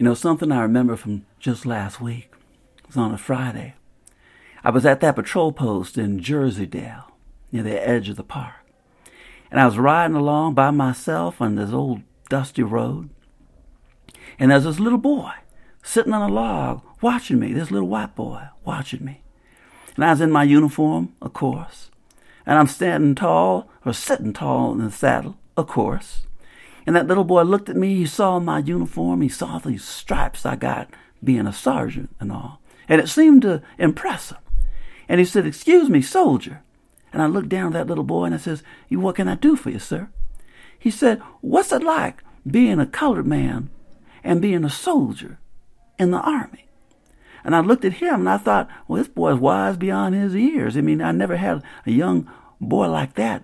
You know, something I remember from just last week it was on a Friday. I was at that patrol post in Jerseydale, near the edge of the park. And I was riding along by myself on this old dusty road. And there's this little boy sitting on a log watching me, this little white boy watching me. And I was in my uniform, of course. And I'm standing tall, or sitting tall in the saddle, of course. And that little boy looked at me. He saw my uniform. He saw these stripes I got being a sergeant and all. And it seemed to impress him. And he said, Excuse me, soldier. And I looked down at that little boy and I says, What can I do for you, sir? He said, What's it like being a colored man and being a soldier in the army? And I looked at him and I thought, well, this boy's wise beyond his years. I mean, I never had a young boy like that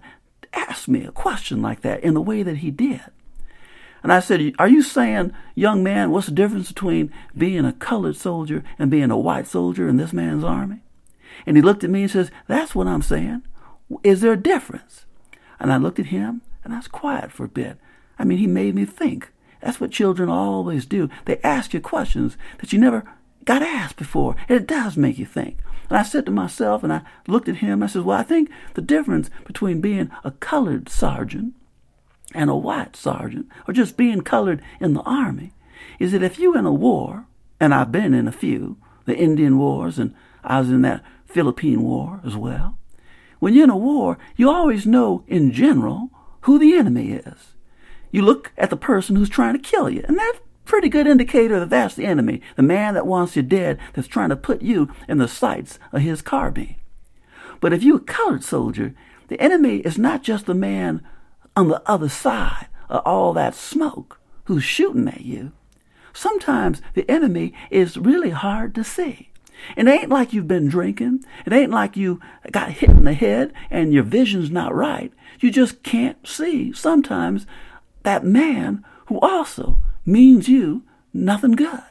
ask me a question like that in the way that he did. And I said, Are you saying, young man, what's the difference between being a colored soldier and being a white soldier in this man's army? And he looked at me and says, That's what I'm saying. Is there a difference? And I looked at him and I was quiet for a bit. I mean, he made me think. That's what children always do. They ask you questions that you never got asked before. And it does make you think. And I said to myself, and I looked at him, I said, Well, I think the difference between being a colored sergeant and a white sergeant, or just being colored in the army, is that if you in a war, and I've been in a few, the Indian wars, and I was in that Philippine war as well, when you're in a war, you always know in general who the enemy is. You look at the person who's trying to kill you, and that's pretty good indicator that that's the enemy, the man that wants you dead, that's trying to put you in the sights of his carbine. But if you're a colored soldier, the enemy is not just the man on the other side of all that smoke who's shooting at you. Sometimes the enemy is really hard to see. It ain't like you've been drinking. It ain't like you got hit in the head and your vision's not right. You just can't see sometimes that man who also means you nothing good.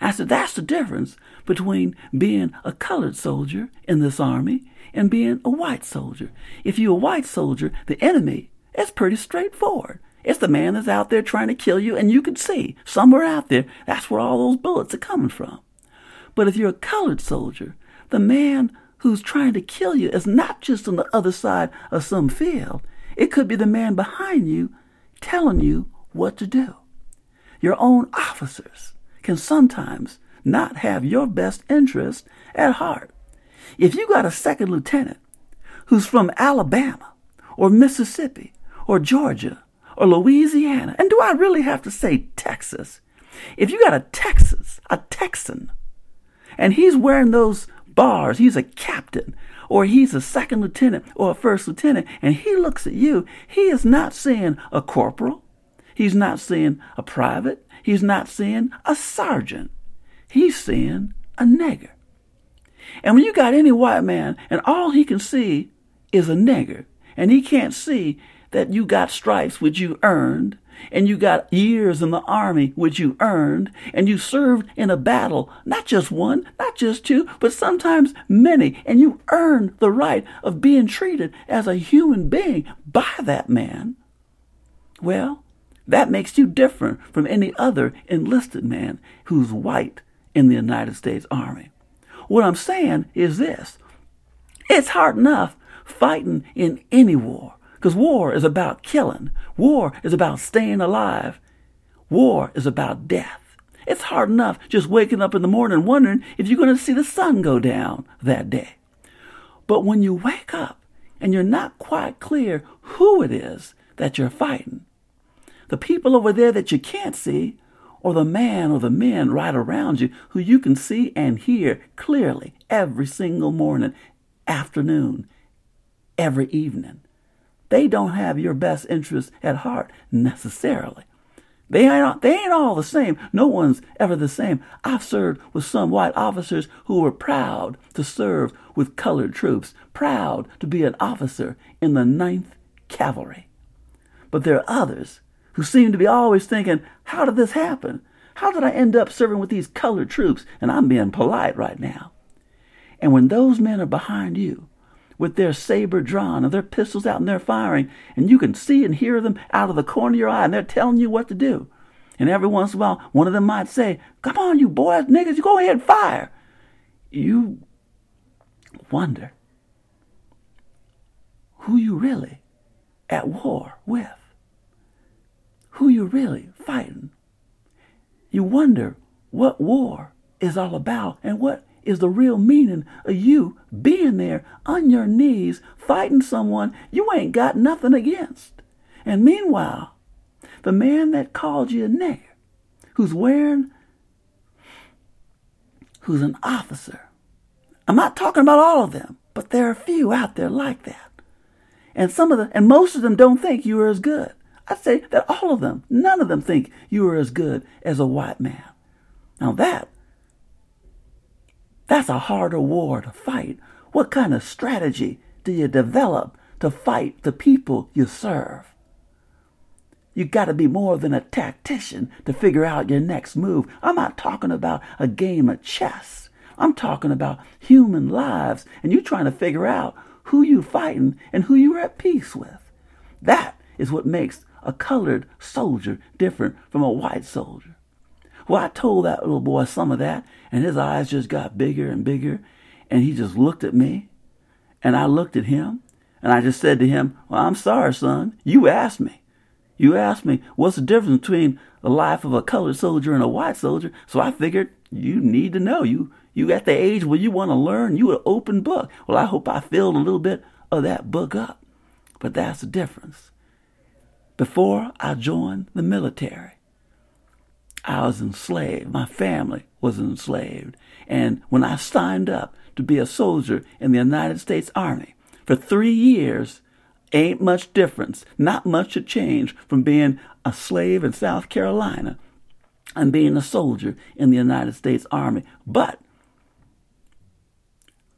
I said, that's the difference between being a colored soldier in this army and being a white soldier. If you're a white soldier, the enemy is pretty straightforward. It's the man that's out there trying to kill you, and you can see somewhere out there that's where all those bullets are coming from. But if you're a colored soldier, the man who's trying to kill you is not just on the other side of some field. It could be the man behind you telling you what to do. Your own officers can sometimes not have your best interest at heart. If you got a second lieutenant who's from Alabama or Mississippi or Georgia or Louisiana, and do I really have to say Texas? If you got a Texas, a Texan, and he's wearing those bars, he's a captain, or he's a second lieutenant or a first lieutenant, and he looks at you, he is not seeing a corporal, he's not seeing a private, he's not seeing a sergeant, he's seeing a nigger. And when you got any white man and all he can see is a nigger, and he can't see that you got stripes which you earned, and you got years in the army which you earned, and you served in a battle, not just one, not just two, but sometimes many, and you earned the right of being treated as a human being by that man. Well, that makes you different from any other enlisted man who's white in the United States Army. What I'm saying is this it's hard enough fighting in any war because war is about killing, war is about staying alive, war is about death. It's hard enough just waking up in the morning wondering if you're going to see the sun go down that day. But when you wake up and you're not quite clear who it is that you're fighting, the people over there that you can't see or the man or the men right around you who you can see and hear clearly every single morning, afternoon, every evening. They don't have your best interest at heart necessarily. They ain't, they ain't all the same. No one's ever the same. I've served with some white officers who were proud to serve with colored troops, proud to be an officer in the Ninth Cavalry. But there are others who seem to be always thinking, how did this happen? How did I end up serving with these colored troops? And I'm being polite right now. And when those men are behind you, with their saber drawn and their pistols out and they're firing, and you can see and hear them out of the corner of your eye, and they're telling you what to do. And every once in a while, one of them might say, Come on, you boys, niggas, you go ahead and fire. You wonder who you really at war with, who you really fighting. You wonder what war is all about and what is the real meaning of you being there on your knees fighting someone you ain't got nothing against. And meanwhile, the man that called you a nigger, who's wearing, who's an officer. I'm not talking about all of them, but there are a few out there like that. And some of them, and most of them don't think you are as good. I'd say that all of them, none of them think you are as good as a white man. Now that, that's a harder war to fight. What kind of strategy do you develop to fight the people you serve? You got to be more than a tactician to figure out your next move. I'm not talking about a game of chess. I'm talking about human lives, and you trying to figure out who you fighting and who you're at peace with. That is what makes a colored soldier different from a white soldier. Well, I told that little boy some of that, and his eyes just got bigger and bigger, and he just looked at me, and I looked at him, and I just said to him, Well, I'm sorry, son. You asked me. You asked me, what's the difference between the life of a colored soldier and a white soldier? So I figured you need to know. You you at the age where you want to learn, you an open book. Well, I hope I filled a little bit of that book up. But that's the difference. Before I joined the military, I was enslaved. My family was enslaved. And when I signed up to be a soldier in the United States Army, for three years, Ain't much difference, not much to change from being a slave in South Carolina and being a soldier in the United States Army. But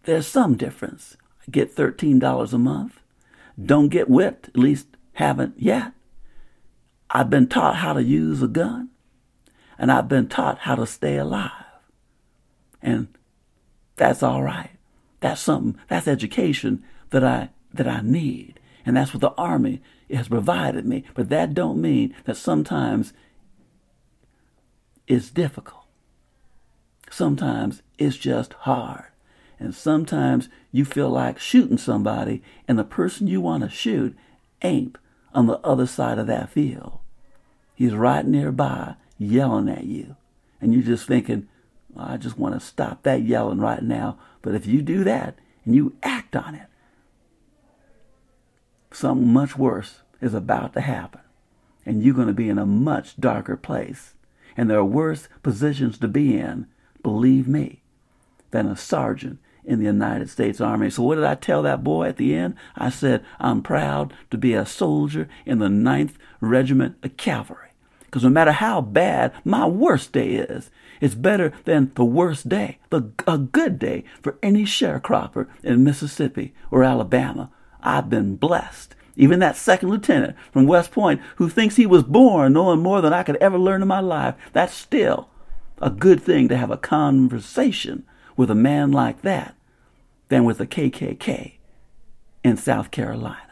there's some difference. I get $13 a month. Don't get whipped, at least haven't yet. I've been taught how to use a gun, and I've been taught how to stay alive. And that's all right. That's something, that's education that I that I need. And that's what the army has provided me. But that don't mean that sometimes it's difficult. Sometimes it's just hard. And sometimes you feel like shooting somebody and the person you want to shoot ain't on the other side of that field. He's right nearby yelling at you. And you're just thinking, I just want to stop that yelling right now. But if you do that and you act on it, something much worse is about to happen. And you're going to be in a much darker place. And there are worse positions to be in, believe me, than a sergeant in the United States Army. So, what did I tell that boy at the end? I said, I'm proud to be a soldier in the 9th Regiment of Cavalry. Because no matter how bad my worst day is, it's better than the worst day, the, a good day for any sharecropper in Mississippi or Alabama I've been blessed. Even that second lieutenant from West Point who thinks he was born knowing more than I could ever learn in my life, that's still a good thing to have a conversation with a man like that than with a KKK in South Carolina.